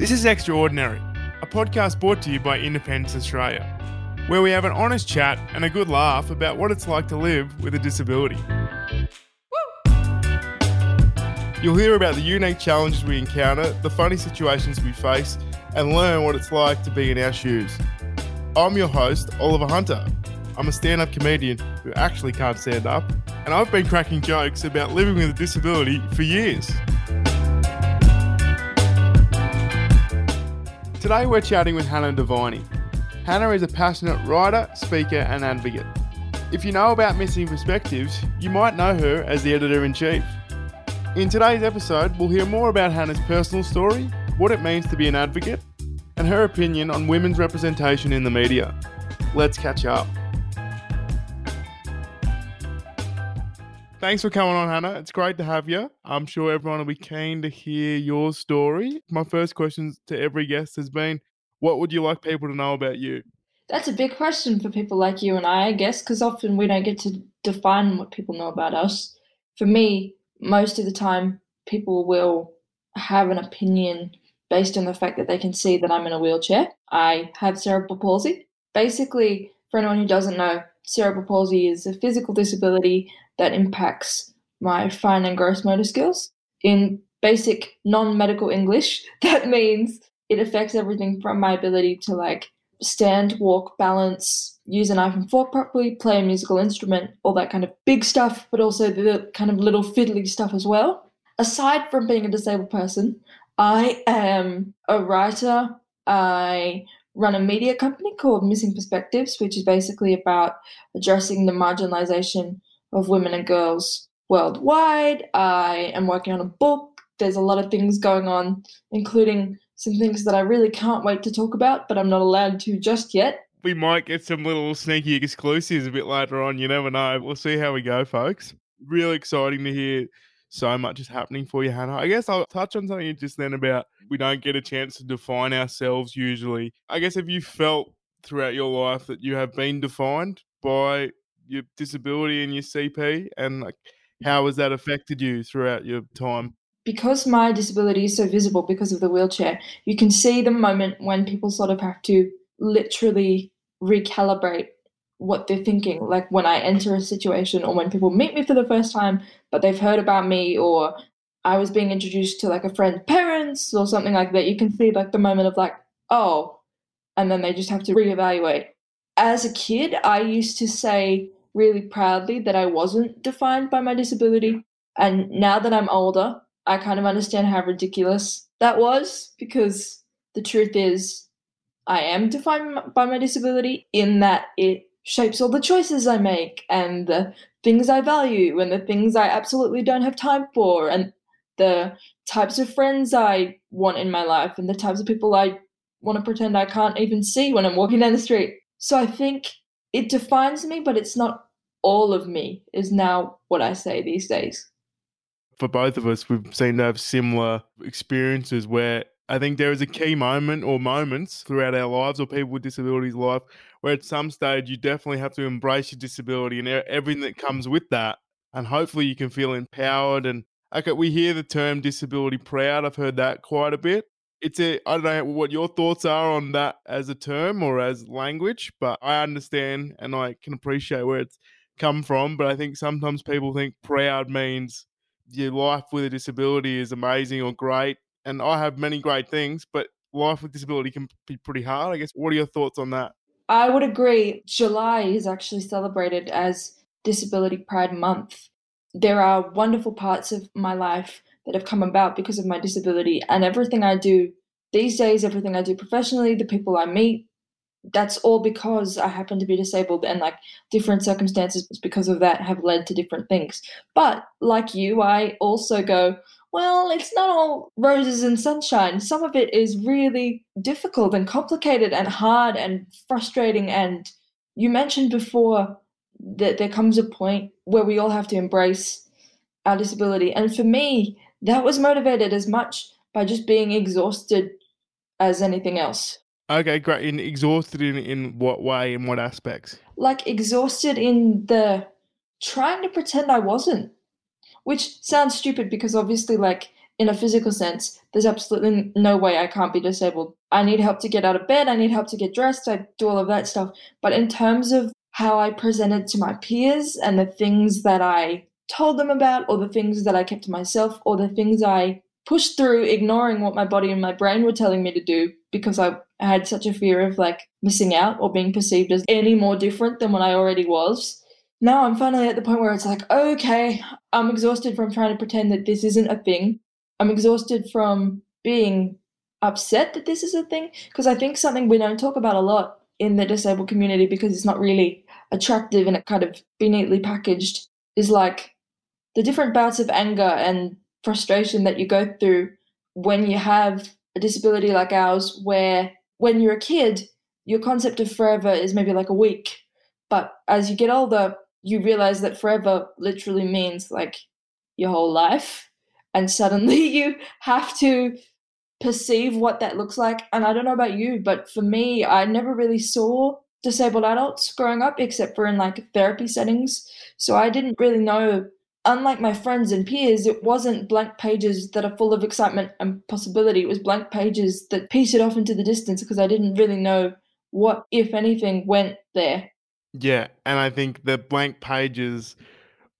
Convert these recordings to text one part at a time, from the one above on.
This is Extraordinary, a podcast brought to you by Independence Australia, where we have an honest chat and a good laugh about what it's like to live with a disability. You'll hear about the unique challenges we encounter, the funny situations we face, and learn what it's like to be in our shoes. I'm your host, Oliver Hunter. I'm a stand up comedian who actually can't stand up, and I've been cracking jokes about living with a disability for years. Today we're chatting with Hannah Diviney. Hannah is a passionate writer, speaker, and advocate. If you know about Missing Perspectives, you might know her as the editor in chief. In today's episode, we'll hear more about Hannah's personal story, what it means to be an advocate, and her opinion on women's representation in the media. Let's catch up. Thanks for coming on, Hannah. It's great to have you. I'm sure everyone will be keen to hear your story. My first question to every guest has been what would you like people to know about you? That's a big question for people like you and I, I guess, because often we don't get to define what people know about us. For me, most of the time, people will have an opinion based on the fact that they can see that I'm in a wheelchair. I have cerebral palsy. Basically, for anyone who doesn't know, cerebral palsy is a physical disability that impacts my fine and gross motor skills. In basic non medical English, that means it affects everything from my ability to like stand, walk, balance, use a knife and fork properly, play a musical instrument, all that kind of big stuff, but also the kind of little fiddly stuff as well. Aside from being a disabled person, I am a writer. I run a media company called Missing Perspectives, which is basically about addressing the marginalization of women and girls worldwide. I am working on a book. There's a lot of things going on, including some things that I really can't wait to talk about, but I'm not allowed to just yet. We might get some little sneaky exclusives a bit later on. You never know. We'll see how we go, folks. Really exciting to hear so much is happening for you, Hannah. I guess I'll touch on something just then about we don't get a chance to define ourselves usually. I guess have you felt throughout your life that you have been defined by your disability and your CP, and like how has that affected you throughout your time? Because my disability is so visible because of the wheelchair, you can see the moment when people sort of have to literally recalibrate what they're thinking. Like when I enter a situation or when people meet me for the first time, but they've heard about me or I was being introduced to like a friend's parents or something like that, you can see like the moment of like, oh, and then they just have to reevaluate. As a kid, I used to say really proudly that I wasn't defined by my disability. And now that I'm older, I kind of understand how ridiculous that was because the truth is, I am defined by my disability in that it shapes all the choices I make and the things I value and the things I absolutely don't have time for and the types of friends I want in my life and the types of people I want to pretend I can't even see when I'm walking down the street. So I think it defines me, but it's not all of me, is now what I say these days. For both of us, we've seemed to have similar experiences where I think there is a key moment or moments throughout our lives or people with disabilities' life where at some stage you definitely have to embrace your disability and everything that comes with that. And hopefully you can feel empowered. And okay, we hear the term disability proud. I've heard that quite a bit it's a I don't know what your thoughts are on that as a term or as language, but I understand and I can appreciate where it's come from. But I think sometimes people think proud means your life with a disability is amazing or great. And I have many great things, but life with disability can be pretty hard. I guess. What are your thoughts on that? I would agree. July is actually celebrated as Disability Pride Month. There are wonderful parts of my life that have come about because of my disability and everything I do these days, everything I do professionally, the people I meet, that's all because I happen to be disabled and like different circumstances because of that have led to different things. But like you, I also go, well, it's not all roses and sunshine. Some of it is really difficult and complicated and hard and frustrating. And you mentioned before that there comes a point where we all have to embrace our disability. And for me, that was motivated as much by just being exhausted as anything else. Okay, great. In exhausted in in what way? In what aspects? Like exhausted in the trying to pretend I wasn't, which sounds stupid because obviously, like in a physical sense, there's absolutely no way I can't be disabled. I need help to get out of bed, I need help to get dressed, I do all of that stuff. But in terms of how I presented to my peers and the things that I told them about, or the things that I kept to myself, or the things I pushed through, ignoring what my body and my brain were telling me to do because I had such a fear of like missing out or being perceived as any more different than what I already was. Now I'm finally at the point where it's like, okay, I'm exhausted from trying to pretend that this isn't a thing. I'm exhausted from being upset that this is a thing because I think something we don't talk about a lot in the disabled community because it's not really attractive and it kind of be neatly packaged is like the different bouts of anger and frustration that you go through when you have a disability like ours where when you're a kid your concept of forever is maybe like a week but as you get older you realize that forever literally means like your whole life and suddenly you have to perceive what that looks like. And I don't know about you, but for me, I never really saw disabled adults growing up except for in like therapy settings. So I didn't really know. Unlike my friends and peers, it wasn't blank pages that are full of excitement and possibility. It was blank pages that petered off into the distance because I didn't really know what, if anything, went there. Yeah. And I think the blank pages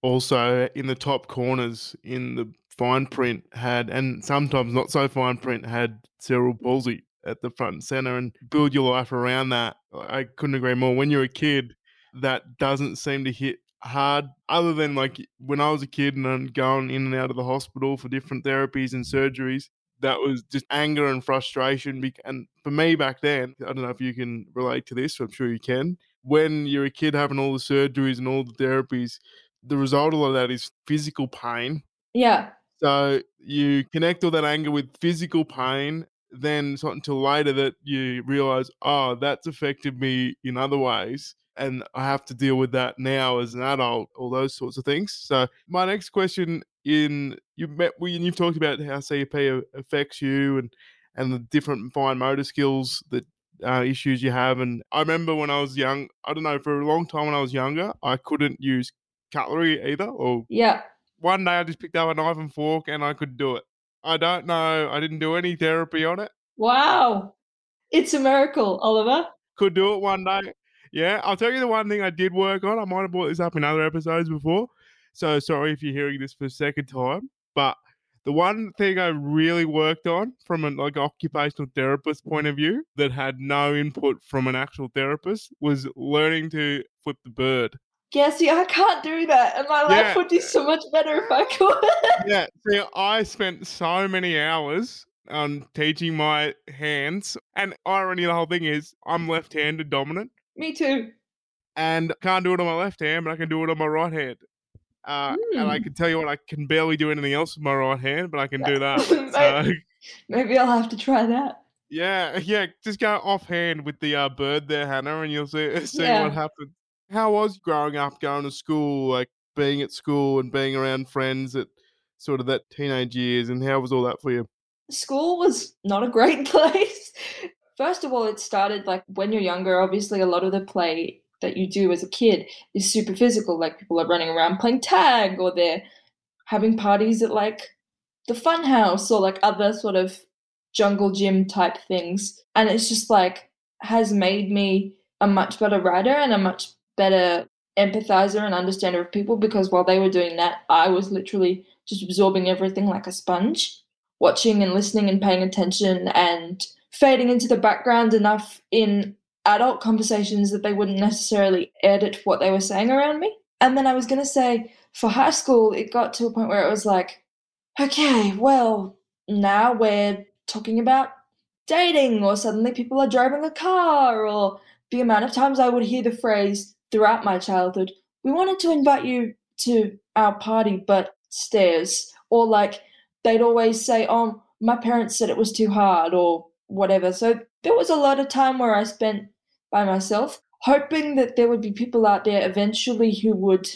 also in the top corners in the fine print had, and sometimes not so fine print had cerebral palsy at the front and center and build your life around that. I couldn't agree more. When you're a kid, that doesn't seem to hit hard other than like when I was a kid and I'm going in and out of the hospital for different therapies and surgeries. That was just anger and frustration. And for me back then, I don't know if you can relate to this, I'm sure you can. When you're a kid having all the surgeries and all the therapies, the result of all that is physical pain. Yeah. So you connect all that anger with physical pain. Then it's not until later that you realize, oh, that's affected me in other ways. And I have to deal with that now as an adult, all those sorts of things. So my next question in you've met when you've talked about how CP affects you and and the different fine motor skills that uh, issues you have. And I remember when I was young, I don't know, for a long time when I was younger, I couldn't use cutlery either. Or yeah, one day I just picked up a knife and fork and I could do it. I don't know. I didn't do any therapy on it. Wow. It's a miracle, Oliver. Could do it one day. Yeah, I'll tell you the one thing I did work on. I might have brought this up in other episodes before. So sorry if you're hearing this for the second time. But the one thing I really worked on from an like occupational therapist point of view that had no input from an actual therapist was learning to flip the bird. Yeah, see, I can't do that, and my life Yeah. would be so much better if I could. yeah, see, I spent so many hours on teaching my hands, and irony of the whole thing is I'm left-handed dominant, Me too. and can't do it on my left hand, but I can do it on my right hand. Uh, and I Hmm. can tell you what, I can barely do anything else with my right hand, but I can do that. So, Maybe I'll have to try that. yeah, yeah, just go offhand with the uh, bird there, Hannah, and you'll see see Yeah. what happens. How was growing up, going to school, like being at school and being around friends at sort of that teenage years, and how was all that for you? School was not a great place. First of all, it started like when you're younger, obviously, a lot of the play that you do as a kid is super physical. Like people are running around playing tag or they're having parties at like the fun house or like other sort of jungle gym type things. And it's just like has made me a much better writer and a much better empathizer and understander of people because while they were doing that, I was literally just absorbing everything like a sponge, watching and listening and paying attention and fading into the background enough in adult conversations that they wouldn't necessarily edit what they were saying around me. And then I was going to say, for high school, it got to a point where it was like, okay, well, now we're talking about dating, or suddenly people are driving a car, or the amount of times I would hear the phrase throughout my childhood, we wanted to invite you to our party, but stairs. Or like they'd always say, oh, my parents said it was too hard, or whatever. So there was a lot of time where I spent by myself, hoping that there would be people out there eventually who would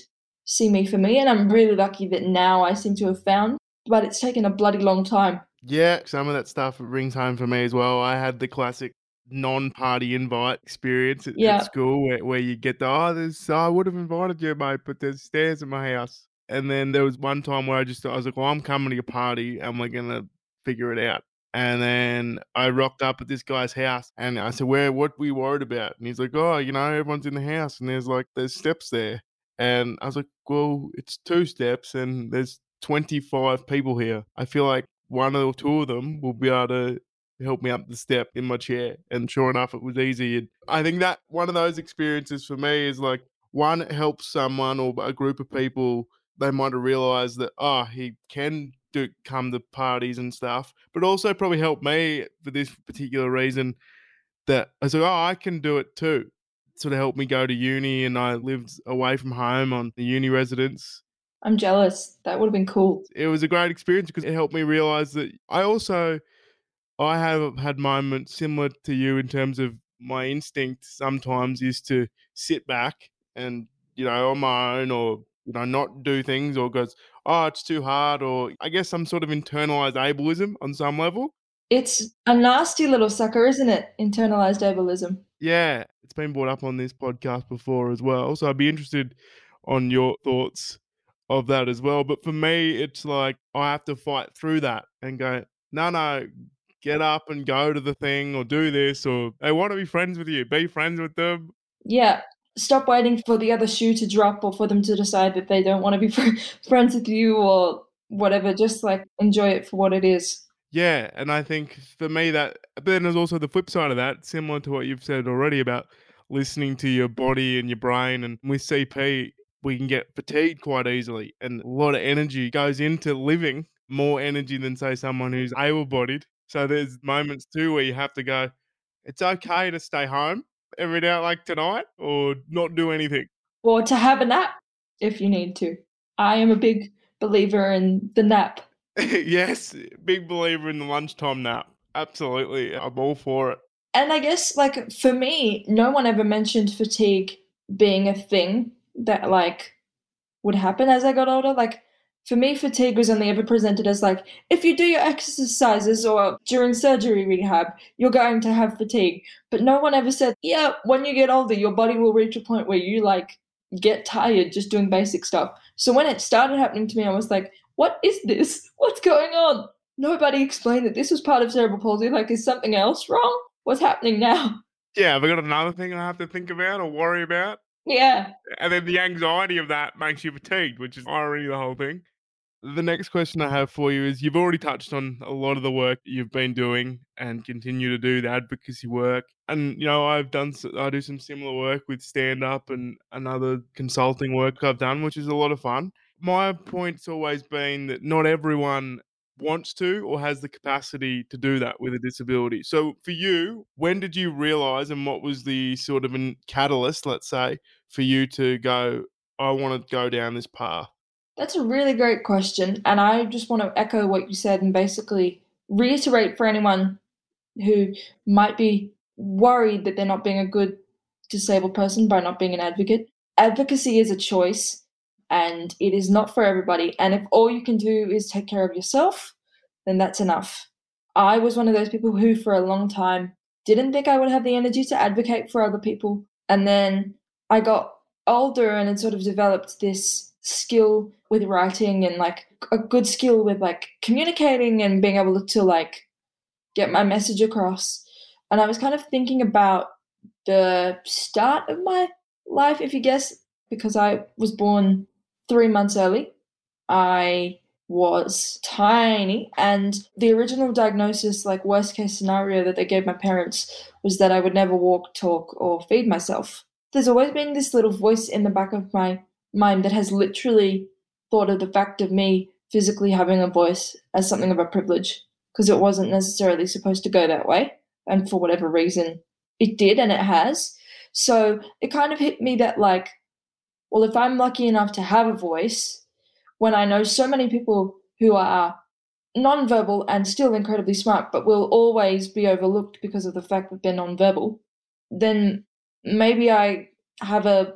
see me for me. And I'm really lucky that now I seem to have found, but it's taken a bloody long time. Yeah, some of that stuff rings home for me as well. I had the classic non-party invite experience at, Yeah. at school where, where you get the oh there's I would have invited you mate but there's stairs in my house And then there was one time where I just I was like, well, I'm coming to your party and we're gonna figure it out. And then I rocked up at this guy's house and I said, Where what were you worried about? And he's like, Oh, you know, everyone's in the house and there's like there's steps there. And I was like, Well, it's two steps and there's 25 people here. I feel like one or two of them will be able to help me up the step in my chair. And sure enough, it was easy. And I think that one of those experiences for me is like one, it helps someone or a group of people. They might have realized that, oh, he can do come to parties and stuff, but also probably helped me for this particular reason that I said, oh, I can do it too. Sort of helped me go to uni, and I lived away from home on the uni residence. I'm jealous. That would have been cool. It was a great experience because it helped me realize that I also I have had moments similar to you in terms of my instinct sometimes is to sit back and you know on my own or you know not do things or goes oh, it's too hard, or I guess some sort of internalized ableism on some level. It's a nasty little sucker, isn't it? Internalized ableism. Yeah, it's been brought up on this podcast before as well. So I'd be interested on your thoughts of that as well. But for me, it's like I have to fight through that and go, no, no, get up and go to the thing or do this, or they want to be friends with you, be friends with them. Yeah, stop waiting for the other shoe to drop or for them to decide that they don't want to be friends with you or whatever. Just like enjoy it for what it is. Yeah, and I think for me that but then there's also the flip side of that, similar to what you've said already about listening to your body and your brain. And with CP, we can get fatigued quite easily, and a lot of energy goes into living. More energy than say someone who's able-bodied. So there's moments too where you have to go. It's okay to stay home every day like tonight or not do anything? Or to have a nap if you need to. I am a big believer in the nap. yes, big believer in the lunchtime nap. Absolutely. I'm all for it. And I guess, like, for me, no one ever mentioned fatigue being a thing that, like, would happen as I got older. Like, for me, fatigue was only ever presented as like, if you do your exercises or during surgery rehab, you're going to have fatigue. But no one ever said, yeah, when you get older, your body will reach a point where you like get tired just doing basic stuff. So when it started happening to me, I was like, what is this? What's going on? Nobody explained that this was part of cerebral palsy. Like, is something else wrong? What's happening now? Yeah, have I got another thing I have to think about or worry about? Yeah. And then the anxiety of that makes you fatigued, which is irony the whole thing. The next question I have for you is you've already touched on a lot of the work you've been doing and continue to do the advocacy work. And, you know, I've done, I do some similar work with stand up and another consulting work I've done, which is a lot of fun. My point's always been that not everyone wants to or has the capacity to do that with a disability. So for you, when did you realize and what was the sort of a catalyst, let's say, for you to go, I want to go down this path? That's a really great question. And I just want to echo what you said and basically reiterate for anyone who might be worried that they're not being a good disabled person by not being an advocate. Advocacy is a choice and it is not for everybody. And if all you can do is take care of yourself, then that's enough. I was one of those people who, for a long time, didn't think I would have the energy to advocate for other people. And then I got older and had sort of developed this skill with writing and like a good skill with like communicating and being able to like get my message across. And I was kind of thinking about the start of my life, if you guess, because I was born three months early. I was tiny, and the original diagnosis, like worst case scenario that they gave my parents, was that I would never walk, talk, or feed myself. There's always been this little voice in the back of my mind that has literally thought of the fact of me physically having a voice as something of a privilege because it wasn't necessarily supposed to go that way. And for whatever reason, it did and it has. So it kind of hit me that, like, well, if I'm lucky enough to have a voice, when I know so many people who are nonverbal and still incredibly smart, but will always be overlooked because of the fact that they're nonverbal, then maybe I have a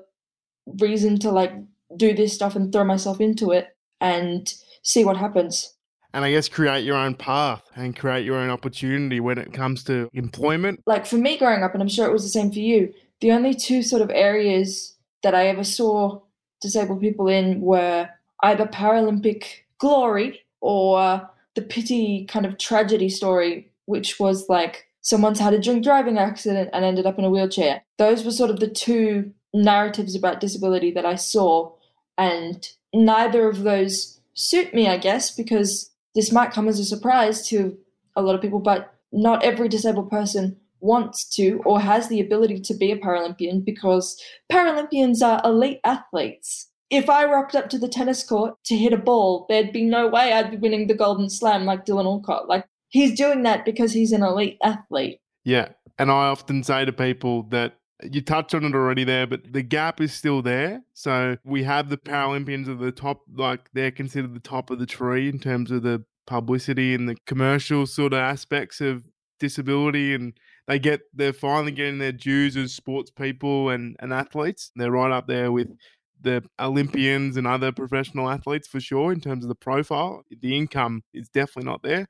reason to like do this stuff and throw myself into it and see what happens. And I guess create your own path and create your own opportunity when it comes to employment. Like for me growing up, and I'm sure it was the same for you, the only two sort of areas that I ever saw disabled people in were either Paralympic glory or the pity kind of tragedy story, which was like someone's had a drink driving accident and ended up in a wheelchair. Those were sort of the two narratives about disability that I saw, and neither of those suit me, I guess, because this might come as a surprise to a lot of people, but not every disabled person wants to or has the ability to be a Paralympian because Paralympians are elite athletes. If I rocked up to the tennis court to hit a ball, there'd be no way I'd be winning the Golden Slam like Dylan Alcott. Like, he's doing that because he's an elite athlete. Yeah. And I often say to people that you touched on it already there, but the gap is still there. So we have the mm-hmm. Paralympians at the top, like they're considered the top of the tree in terms of the publicity and the commercial sort of aspects of disability and they get they're finally getting their dues as sports people and, and athletes. They're right up there with the Olympians and other professional athletes for sure in terms of the profile. The income is definitely not there,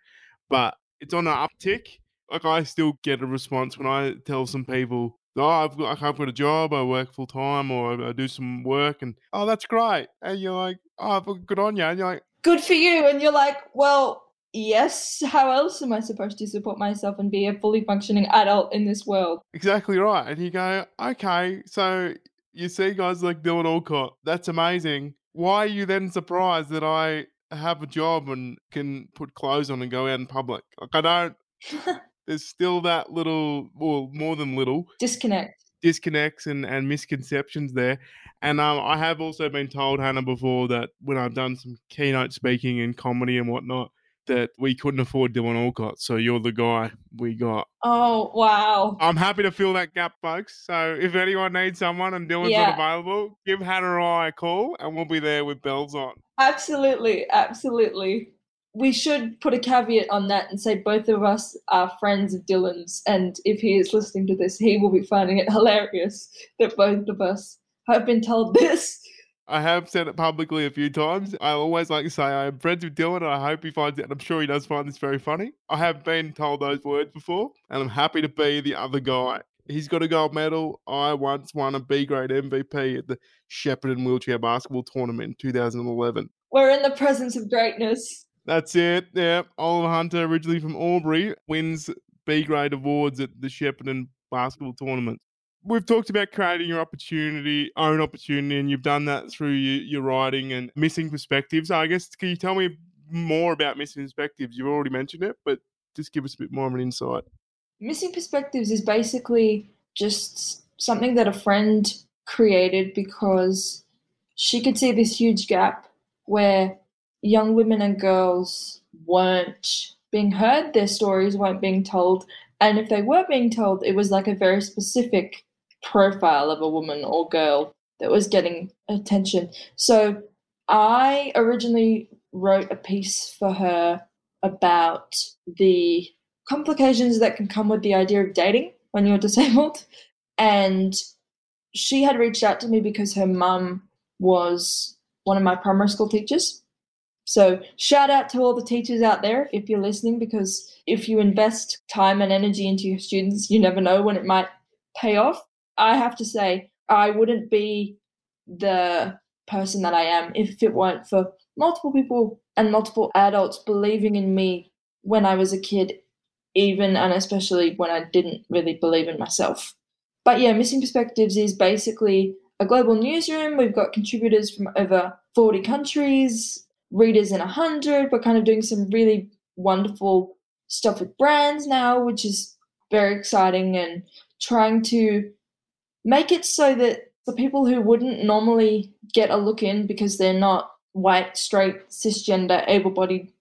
but it's on an uptick. Like I still get a response when I tell some people, "Oh, I've got, I've got a job. I work full time, or I do some work," and oh, that's great. And you're like, "Oh, good on you." And you're like, "Good for you." And you're like, "Well, yes, how else am I supposed to support myself and be a fully functioning adult in this world? Exactly right. And you go, okay, so you see guys like Dylan Alcott, that's amazing. Why are you then surprised that I have a job and can put clothes on and go out in public? Like, I don't, there's still that little, well, more than little disconnect. Disconnects and, and misconceptions there. And um, I have also been told, Hannah, before that when I've done some keynote speaking and comedy and whatnot, that we couldn't afford Dylan Alcott, so you're the guy we got. Oh wow! I'm happy to fill that gap, folks. So if anyone needs someone and Dylan's yeah. not available, give Hannah or I a call, and we'll be there with bells on. Absolutely, absolutely. We should put a caveat on that and say both of us are friends of Dylan's, and if he is listening to this, he will be finding it hilarious that both of us have been told this. I have said it publicly a few times. I always like to say I'm friends with Dylan, and I hope he finds it. And I'm sure he does find this very funny. I have been told those words before, and I'm happy to be the other guy. He's got a gold medal. I once won a B grade MVP at the Shepparton Wheelchair Basketball Tournament in 2011. We're in the presence of greatness. That's it. Yeah. Oliver Hunter, originally from Albury, wins B grade awards at the Shepparton Basketball Tournament we've talked about creating your opportunity, own opportunity, and you've done that through your, your writing and missing perspectives. I guess can you tell me more about missing perspectives? You've already mentioned it, but just give us a bit more of an insight. Missing perspectives is basically just something that a friend created because she could see this huge gap where young women and girls weren't being heard, their stories weren't being told, and if they were being told, it was like a very specific profile of a woman or girl that was getting attention. So I originally wrote a piece for her about the complications that can come with the idea of dating when you're disabled. And she had reached out to me because her mum was one of my primary school teachers. So, shout out to all the teachers out there if you're listening, because if you invest time and energy into your students, you never know when it might pay off. I have to say, I wouldn't be the person that I am if it weren't for multiple people and multiple adults believing in me when I was a kid, even and especially when I didn't really believe in myself. But yeah, Missing Perspectives is basically a global newsroom. We've got contributors from over 40 countries, readers in 100. We're kind of doing some really wonderful stuff with brands now, which is very exciting and trying to make it so that the people who wouldn't normally get a look in because they're not white, straight, cisgender, able bodied,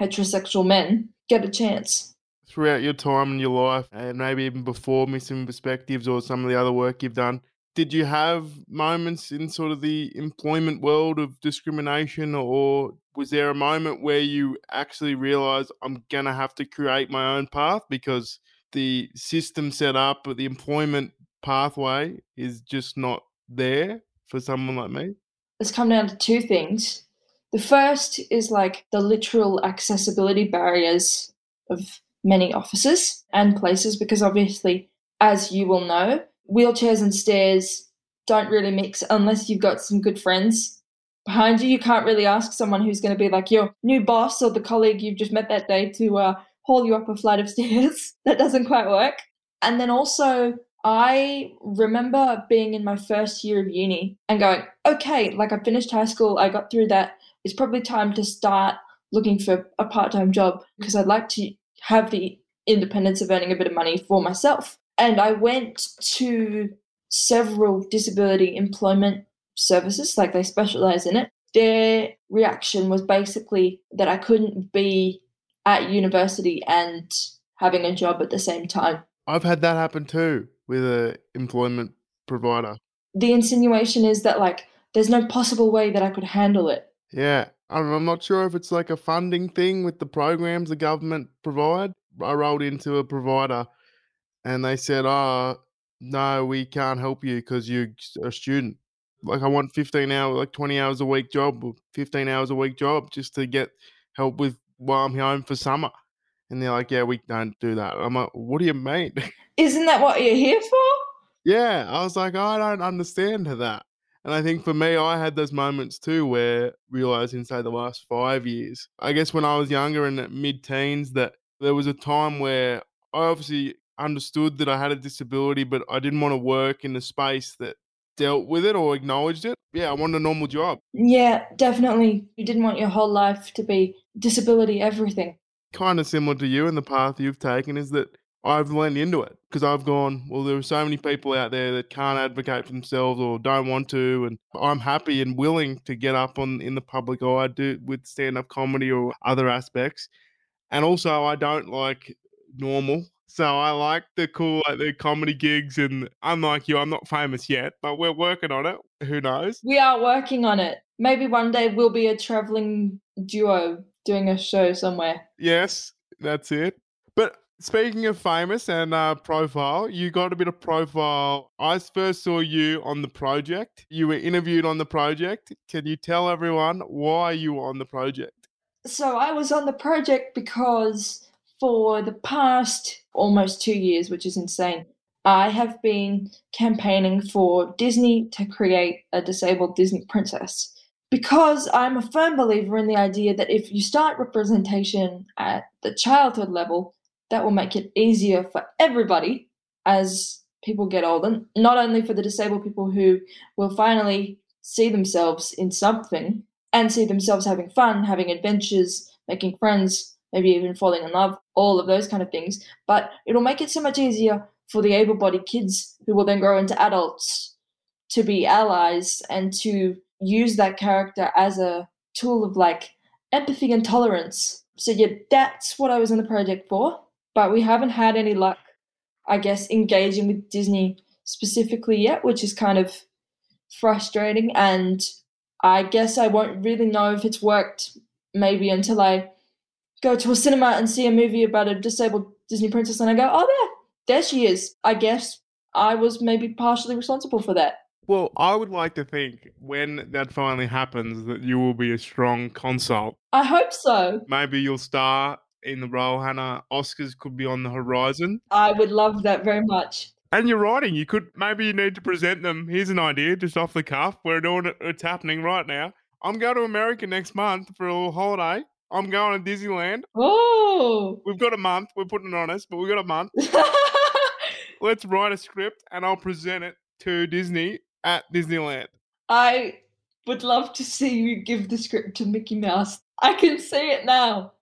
heterosexual men get a chance. Throughout your time in your life, and maybe even before Missing Perspectives or some of the other work you've done, did you have moments in sort of the employment world of discrimination, or was there a moment where you actually realized I'm to have to create my own path because the system set up, the employment pathway is just not there for someone like me? It's come down to two things. The first is like the literal accessibility barriers of many offices and places, because obviously, as you will know, wheelchairs and stairs don't really mix unless you've got some good friends behind you. You can't really ask someone who's going to be like your new boss or the colleague you've just met that day to uh, haul you up a flight of stairs. that doesn't quite work. And then also, I remember being in my first year of uni and going, okay, like I finished high school, I got through that. It's probably time to start looking for a part time job because I'd like to have the independence of earning a bit of money for myself. And I went to several disability employment services, like they specialize in it. Their reaction was basically that I couldn't be at university and having a job at the same time. I've had that happen too with a employment provider. The insinuation is that like there's no possible way that I could handle it. Yeah, I'm not sure if it's like a funding thing with the programs the government provide. I rolled into a provider and they said, "Oh, no, we can't help you because you're a student. Like I want 15 hours, like 20 hours a week job, 15 hours a week job just to get help with while I'm home for summer." And they're like, "Yeah, we don't do that." I'm like, "What do you mean?" Isn't that what you're here for? Yeah, I was like, I don't understand that. And I think for me, I had those moments too where realizing, say, the last five years, I guess when I was younger and mid teens, that there was a time where I obviously understood that I had a disability, but I didn't want to work in a space that dealt with it or acknowledged it. Yeah, I wanted a normal job. Yeah, definitely. You didn't want your whole life to be disability everything. Kind of similar to you and the path you've taken is that I've leaned into it because I've gone, well, there are so many people out there that can't advocate for themselves or don't want to. And I'm happy and willing to get up on in the public eye do with stand up comedy or other aspects. And also I don't like normal. So I like the cool like the comedy gigs and unlike you, I'm not famous yet, but we're working on it. Who knows? We are working on it. Maybe one day we'll be a traveling duo doing a show somewhere. Yes, that's it. But Speaking of famous and uh, profile, you got a bit of profile. I first saw you on the project. You were interviewed on the project. Can you tell everyone why you were on the project? So I was on the project because for the past almost two years, which is insane, I have been campaigning for Disney to create a disabled Disney princess. Because I'm a firm believer in the idea that if you start representation at the childhood level, that will make it easier for everybody as people get older, not only for the disabled people who will finally see themselves in something and see themselves having fun, having adventures, making friends, maybe even falling in love, all of those kind of things, but it'll make it so much easier for the able bodied kids who will then grow into adults to be allies and to use that character as a tool of like empathy and tolerance. So, yeah, that's what I was in the project for but we haven't had any luck, I guess, engaging with Disney specifically yet, which is kind of frustrating. And I guess I won't really know if it's worked maybe until I go to a cinema and see a movie about a disabled Disney princess and I go, oh, there, there she is. I guess I was maybe partially responsible for that. Well, I would like to think when that finally happens that you will be a strong consult. I hope so. Maybe you'll star in the role, Hannah. Oscars could be on the horizon. I would love that very much. And you're writing. You could maybe you need to present them. Here's an idea, just off the cuff. We're doing it. It's happening right now. I'm going to America next month for a little holiday. I'm going to Disneyland. Oh, we've got a month. We're putting it on us, but we've got a month. Let's write a script and I'll present it to Disney at Disneyland. I would love to see you give the script to Mickey Mouse. I can see it now.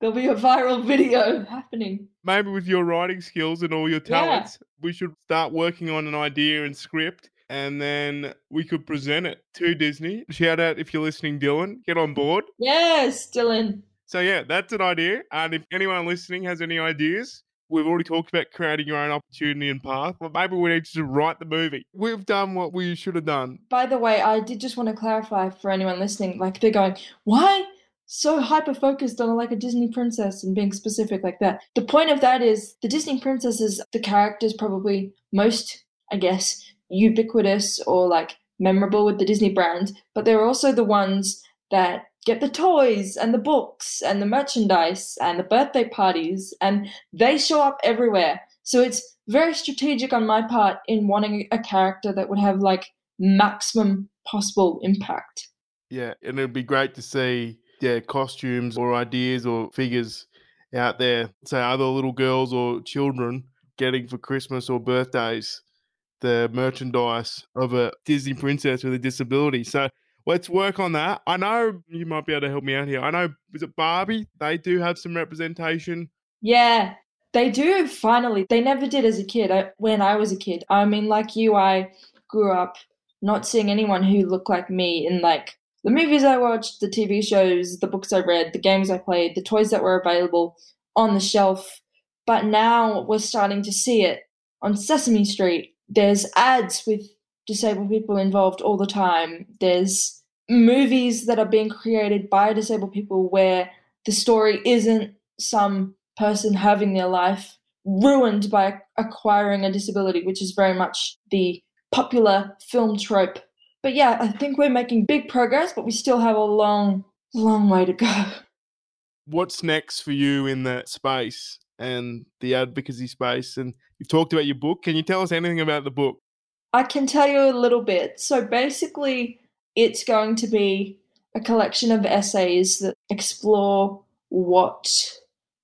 There'll be a viral video happening. Maybe with your writing skills and all your talents, yeah. we should start working on an idea and script and then we could present it to Disney. Shout out if you're listening, Dylan, get on mm. board. Yes, Dylan. So, yeah, that's an idea. And if anyone listening has any ideas, we've already talked about creating your own opportunity and path. But maybe we need to write the movie. We've done what we should have done. By the way, I did just want to clarify for anyone listening like, they're going, why? so hyper focused on like a Disney princess and being specific like that. The point of that is the Disney princess is the characters probably most, I guess, ubiquitous or like memorable with the Disney brand, but they're also the ones that get the toys and the books and the merchandise and the birthday parties and they show up everywhere. So it's very strategic on my part in wanting a character that would have like maximum possible impact. Yeah, and it'd be great to see yeah costumes or ideas or figures out there. Say other little girls or children getting for Christmas or birthdays the merchandise of a Disney princess with a disability. So let's work on that. I know you might be able to help me out here. I know is it Barbie? They do have some representation. Yeah, they do. Finally, they never did as a kid. I, when I was a kid, I mean, like you, I grew up not seeing anyone who looked like me in like the movies I watched, the TV shows, the books I read, the games I played, the toys that were available on the shelf. But now we're starting to see it on Sesame Street. There's ads with disabled people involved all the time. There's movies that are being created by disabled people where the story isn't some person having their life ruined by acquiring a disability, which is very much the popular film trope but yeah, I think we're making big progress, but we still have a long, long way to go. What's next for you in that space and the advocacy space? And you've talked about your book. Can you tell us anything about the book? I can tell you a little bit. So basically, it's going to be a collection of essays that explore what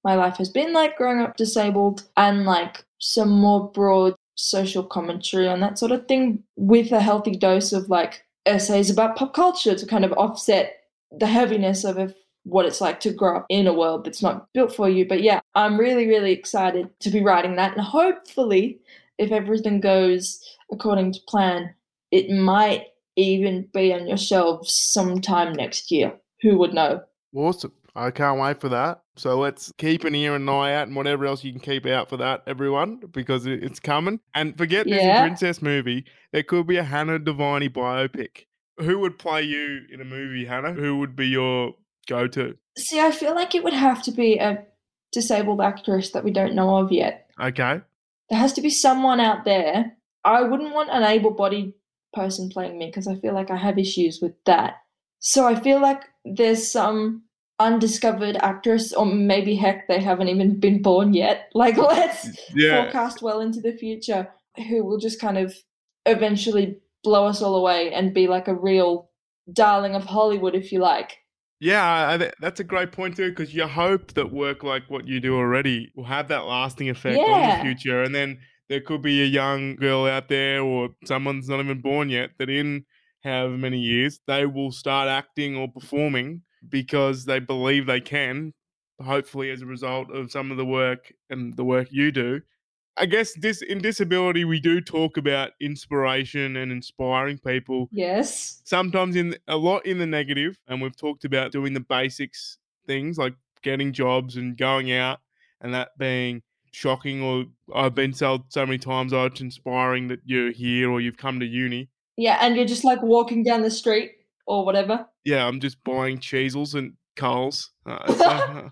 my life has been like growing up disabled and like some more broad social commentary on that sort of thing with a healthy dose of like essays about pop culture to kind of offset the heaviness of if, what it's like to grow up in a world that's not built for you. But yeah, I'm really, really excited to be writing that. And hopefully, if everything goes according to plan, it might even be on your shelves sometime next year. Who would know? Awesome. I can't wait for that. So let's keep an ear and eye out and whatever else you can keep out for that, everyone, because it's coming. And forget yeah. Disney Princess movie. There could be a Hannah Diviney biopic. Who would play you in a movie, Hannah? Who would be your go to? See, I feel like it would have to be a disabled actress that we don't know of yet. Okay. There has to be someone out there. I wouldn't want an able bodied person playing me because I feel like I have issues with that. So I feel like there's some undiscovered actress, or maybe heck, they haven't even been born yet. Like, let's yeah. forecast well into the future, who will just kind of eventually blow us all away and be like a real darling of Hollywood, if you like. Yeah, I, that's a great point too, because you hope that work like what you do already will have that lasting effect yeah. on the future, and then there could be a young girl out there or someone's not even born yet that in however many years they will start acting or performing because they believe they can, hopefully as a result of some of the work and the work you do. I guess this in disability we do talk about inspiration and inspiring people. Yes. Sometimes in a lot in the negative, and we've talked about doing the basics things like getting jobs and going out, and that being shocking. Or I've been told so many times, oh, it's inspiring that you're here or you've come to uni. Yeah, and you're just like walking down the street or whatever. Yeah, I'm just buying Cheezels and Coles. Uh, it's like, uh,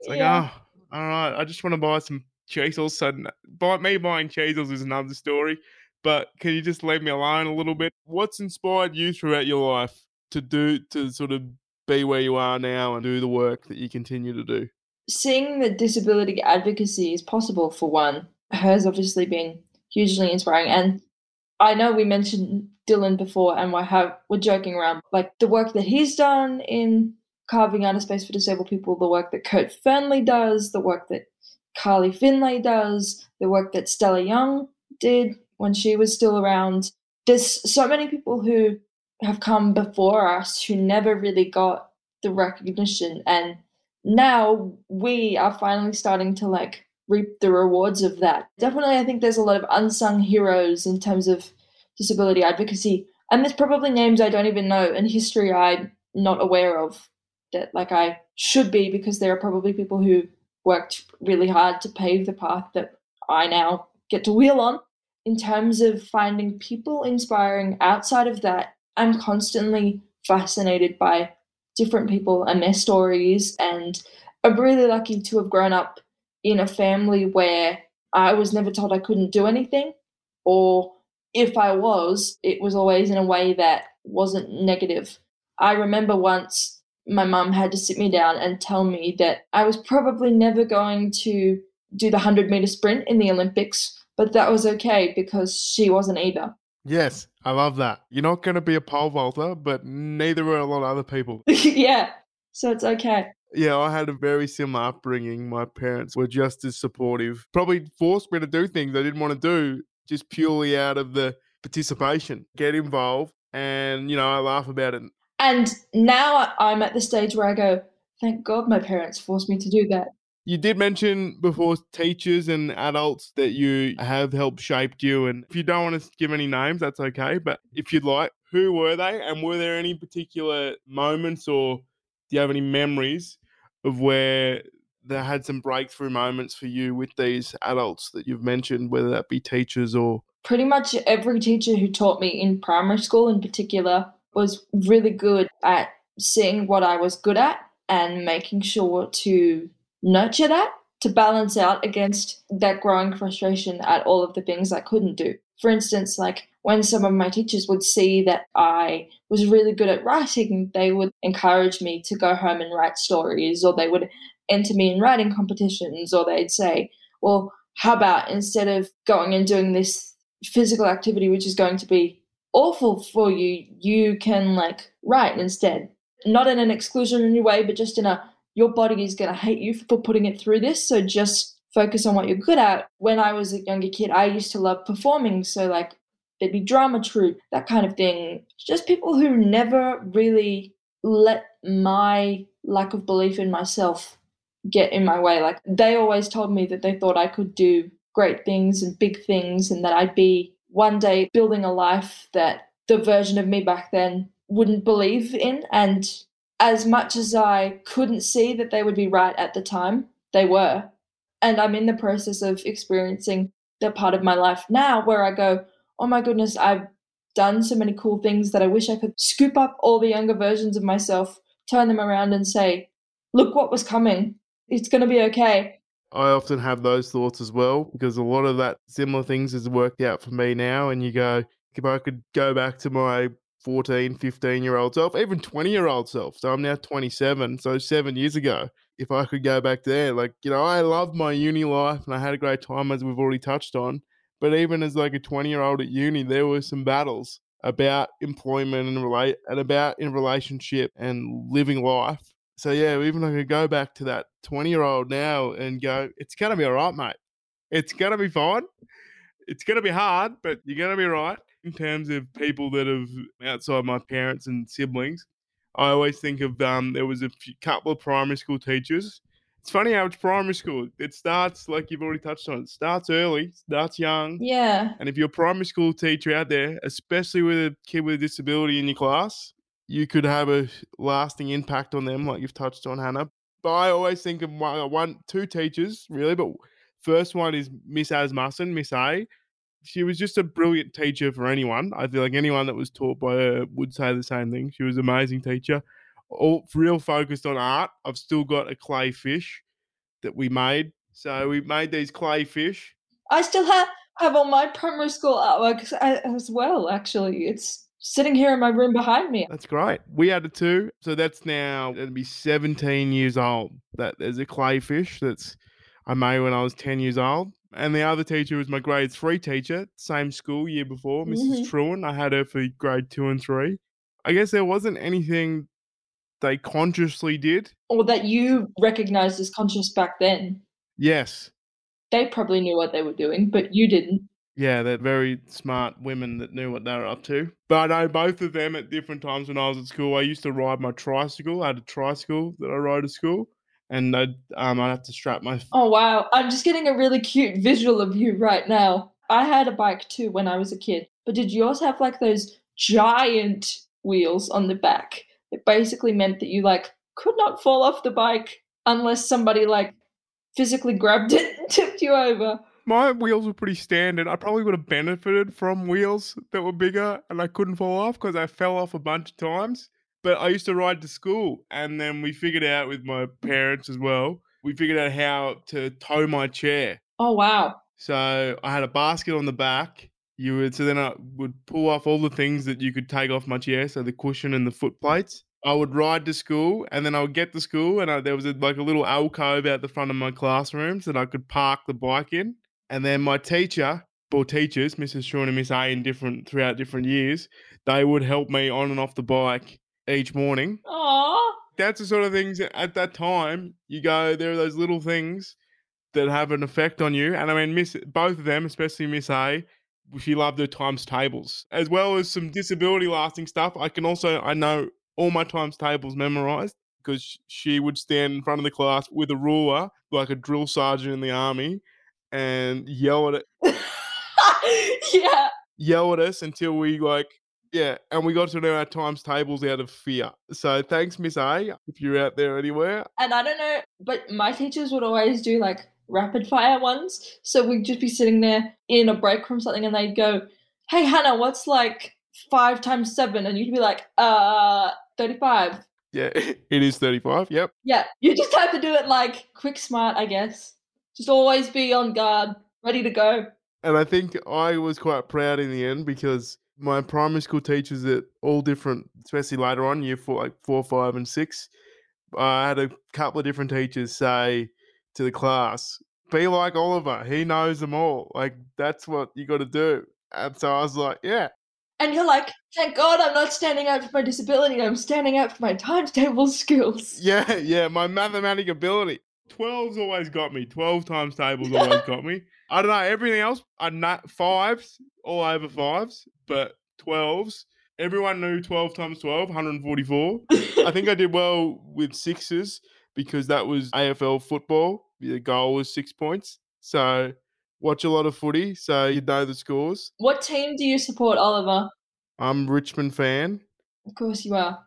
it's like yeah. oh, all right, I just want to buy some So buy, me buying Cheezels is another story. But can you just leave me alone a little bit? What's inspired you throughout your life to do to sort of be where you are now and do the work that you continue to do? Seeing that disability advocacy is possible for one has obviously been hugely inspiring. And I know we mentioned Dylan before, and we have we're joking around like the work that he's done in carving out a space for disabled people, the work that Kurt Fearnley does, the work that Carly Findlay does, the work that Stella Young did when she was still around. There's so many people who have come before us who never really got the recognition, and now we are finally starting to like reap the rewards of that. Definitely, I think there's a lot of unsung heroes in terms of disability advocacy. And there's probably names I don't even know and history I'm not aware of that like I should be because there are probably people who worked really hard to pave the path that I now get to wheel on. In terms of finding people inspiring outside of that, I'm constantly fascinated by different people and their stories. And I'm really lucky to have grown up in a family where I was never told I couldn't do anything or if I was, it was always in a way that wasn't negative. I remember once my mum had to sit me down and tell me that I was probably never going to do the 100 meter sprint in the Olympics, but that was okay because she wasn't either. Yes, I love that. You're not going to be a pole vaulter, but neither are a lot of other people. yeah. So it's okay. Yeah, I had a very similar upbringing. My parents were just as supportive. Probably forced me to do things I didn't want to do just purely out of the participation, get involved. And, you know, I laugh about it. And now I'm at the stage where I go, thank God my parents forced me to do that. You did mention before teachers and adults that you have helped shaped you. And if you don't want to give any names, that's okay. But if you'd like, who were they? And were there any particular moments or do you have any memories of where they had some breakthrough moments for you with these adults that you've mentioned, whether that be teachers or pretty much every teacher who taught me in primary school in particular was really good at seeing what I was good at and making sure to nurture that to balance out against that growing frustration at all of the things I couldn't do. For instance, like when some of my teachers would see that I was really good at writing, they would encourage me to go home and write stories, or they would enter me in writing competitions, or they'd say, Well, how about instead of going and doing this physical activity, which is going to be awful for you, you can like write instead. Not in an exclusionary way, but just in a your body is going to hate you for putting it through this. So just focus on what you're good at. When I was a younger kid, I used to love performing. So, like, there'd be drama troupe, that kind of thing. Just people who never really let my lack of belief in myself get in my way. Like, they always told me that they thought I could do great things and big things and that I'd be one day building a life that the version of me back then wouldn't believe in. And as much as I couldn't see that they would be right at the time, they were. And I'm in the process of experiencing that part of my life now where I go, oh my goodness, I've done so many cool things that I wish I could scoop up all the younger versions of myself, turn them around and say, look what was coming. It's going to be okay. I often have those thoughts as well because a lot of that similar things has worked out for me now. And you go, if I could go back to my 14, 15 year old self, even 20 year old self. So I'm now 27. So seven years ago, if I could go back there, like, you know, I loved my uni life and I had a great time, as we've already touched on. But even as like a 20 year old at uni, there were some battles about employment and relate and about in relationship and living life. So yeah, even I could go back to that 20 year old now and go, it's gonna be all right, mate. It's gonna be fine. It's gonna be hard, but you're gonna be right in terms of people that have outside my parents and siblings, I always think of um, there was a few, couple of primary school teachers. It's funny how it's primary school. It starts like you've already touched on. It starts early, starts young. Yeah. And if you're a primary school teacher out there, especially with a kid with a disability in your class, you could have a lasting impact on them, like you've touched on, Hannah. But I always think of one, one two teachers really. But first one is Miss Asmussen, Miss A she was just a brilliant teacher for anyone. I feel like anyone that was taught by her would say the same thing. She was an amazing teacher. All real focused on art. I've still got a clay fish that we made. So we made these clay fish. I still have have all my primary school artwork as well. Actually, it's sitting here in my room behind me. That's great. We had it too. So that's now it'll be 17 years old. That there's a clay fish that's I made when I was 10 years old. And the other teacher was my grade three teacher, same school year before, missus Mhm. Truan. I had her for grade two and three. I guess there wasn't anything they consciously did. Or that you recognized as conscious back then. Yes. They probably knew what they were doing, but you didn't. Yeah, they're very smart women that knew what they were up to. But I know both of them at different times when I was at school. I used to ride my tricycle. I had a tricycle that I rode to school. And I'd, um, I'd have to strap my Oh wow, I'm just getting a really cute visual of you right now. I had a bike too when I was a kid, but did yours have like those giant wheels on the back? It basically meant that you like could not fall off the bike unless somebody like physically grabbed it and tipped you over. My wheels were pretty standard. I probably would have benefited from wheels that were bigger and I couldn't fall off because I fell off a bunch of times. But I used to ride to school and then we figured out with my parents as well, we figured out how to tow my chair. Oh wow. So I had a basket on the back. You would so then I would pull off all the things that you could take off my chair, so the cushion and the foot plates. I would ride to school, and then I would get to school, and I, there was a, like a little alcove out the front of my classrooms that I could park the bike in. And then my teacher or teachers, Mrs. Shawn and Miss A, in different throughout different years, they would help me on and off the bike each morning. Aww. That's the sort of things that at that time you go. There are those little things that have an effect on you, and I mean, Miss both of them, especially Miss A, she loved her times tables as well as some disability lasting stuff. I can also I know all my times tables memorized because she would stand in front of the class with a ruler like a drill sergeant in the army and yell at it, yeah. yell at us until we like yeah, and we got to know our times tables out of fear. So thanks, Miss A, if you're out there anywhere. And I don't know, but my teachers would always do like rapid fire ones. So we'd just be sitting there in a break from something and they'd go, Hey Hannah, what's like five times seven? And you'd be like, uh, 35. Yeah, it is 35. Yep. Yeah. You just have to do it like quick, smart, I guess. Just always be on guard, ready to go. And I think I was quite proud in the end because my primary school teachers at all different, especially later on, year four, like four, five, and six, I had a couple of different teachers say to the class, "Be like Oliver. He knows them all. Like that's what you got to do." And so I was like, "Yeah, And you're like, thank God I'm not standing out for my disability. I'm standing out for my timetable skills. yeah, yeah." My mathematic ability, 12's always got me. Twelve times tables always got me. I don't know everything else. I not fives all over fives, but twelves. Everyone knew 12 times 12, 144. I think I did well with sixes because that was AFL football. The goal was six points. So watch a lot of footy, so you know the scores. what team do you support, Oliver? I'm Richmond fan. Of course you are.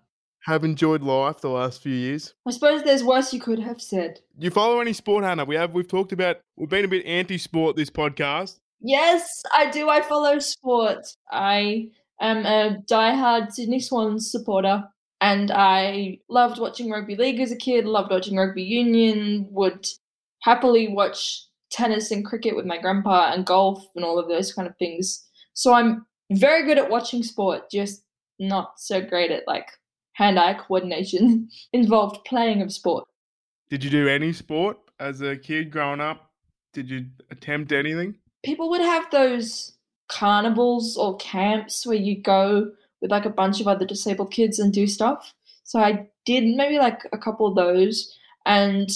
Have enjoyed life the last few years. I suppose there's worse you could have said. Do you follow any sport, Hannah? We have we've talked about we've been a bit anti-sport this podcast. Yes, I do. I follow sport. I am a diehard Sydney Swans supporter, and I loved watching rugby league as a kid. Loved watching rugby union. Would happily watch tennis and cricket with my grandpa, and golf and all of those kind of things. So I'm very good at watching sport, just not so great at like hand-eye coordination involved playing of sport. Did you do any sport as a kid growing up? Did you attempt anything? people would have those carnivals or camps where you go with like a bunch of other disabled kids and do stuff. So I did maybe like a couple of those and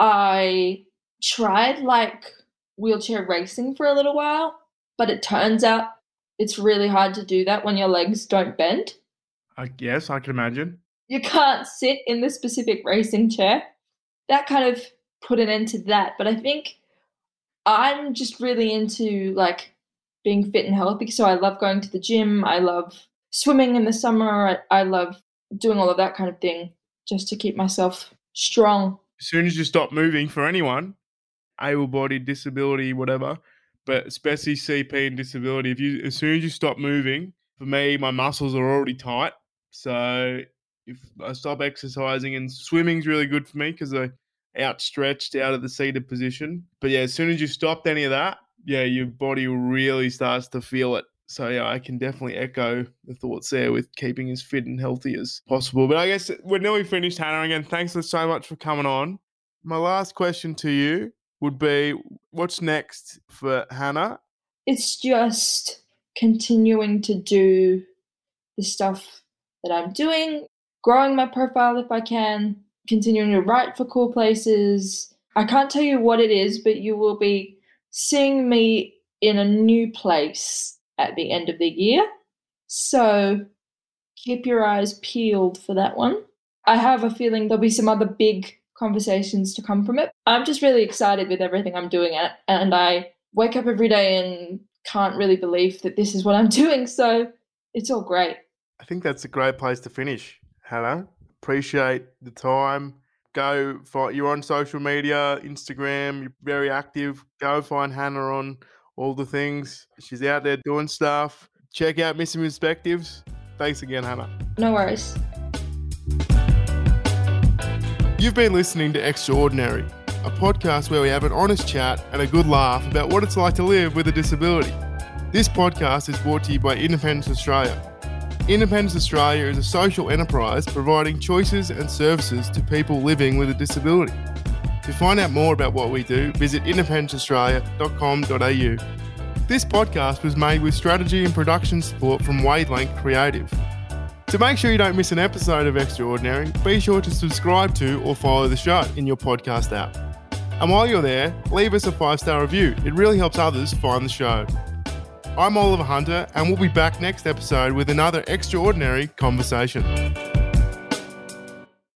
I tried like wheelchair racing for a little while, but it turns out it's really hard to do that when your legs don't bend. I guess I can imagine. You can't sit in the specific racing chair. That kind of put an end to that, but I think I'm just really into like being fit and healthy. So I love going to the gym. I love swimming in the summer. I, I love doing all of that kind of thing just to keep myself strong. As soon as you stop moving for anyone, able-bodied, disability, whatever, but especially CP and disability, if you as soon as you stop moving, for me, my muscles are already tight. So if I stop exercising and swimming's really good for me because I outstretched out of the seated position. But yeah, as soon as you stopped any of that, yeah, your body really starts to feel it. So yeah, I can definitely echo the thoughts there with keeping as fit and healthy as possible. But I guess we're nearly finished, Hannah. Again, thanks so much for coming on. My last question to you would be what's next for Hannah? It's just continuing to do the stuff that I'm doing, growing my profile if I can, continuing to write for cool places. I can't tell you what it is, but you will be seeing me in a new place at the end of the year. So keep your eyes peeled for that one. I have a feeling there'll be some other big conversations to come from it. I'm just really excited with everything I'm doing and I wake up every day and can't really believe that this is what I'm doing. So it's all great. I think that's a great place to finish, Hannah. Appreciate the time. Go find you're on social media, Instagram, you're very active. Go find Hannah on all the things. She's out there doing stuff. Check out Missing Perspectives. Thanks again, Hannah. No worries. You've been listening to Extraordinary, a podcast where we have an honest chat and a good laugh about what it's like to live with a disability. This podcast is brought to you by Independence Australia. Independence Australia is a social enterprise providing choices and services to people living with a disability. To find out more about what we do, visit independenceaustralia.com.au. This podcast was made with strategy and production support from Wavelength Creative. To make sure you don't miss an episode of Extraordinary, be sure to subscribe to or follow the show in your podcast app. And while you're there, leave us a five star review. It really helps others find the show. I'm Oliver Hunter, and we'll be back next episode with another extraordinary conversation.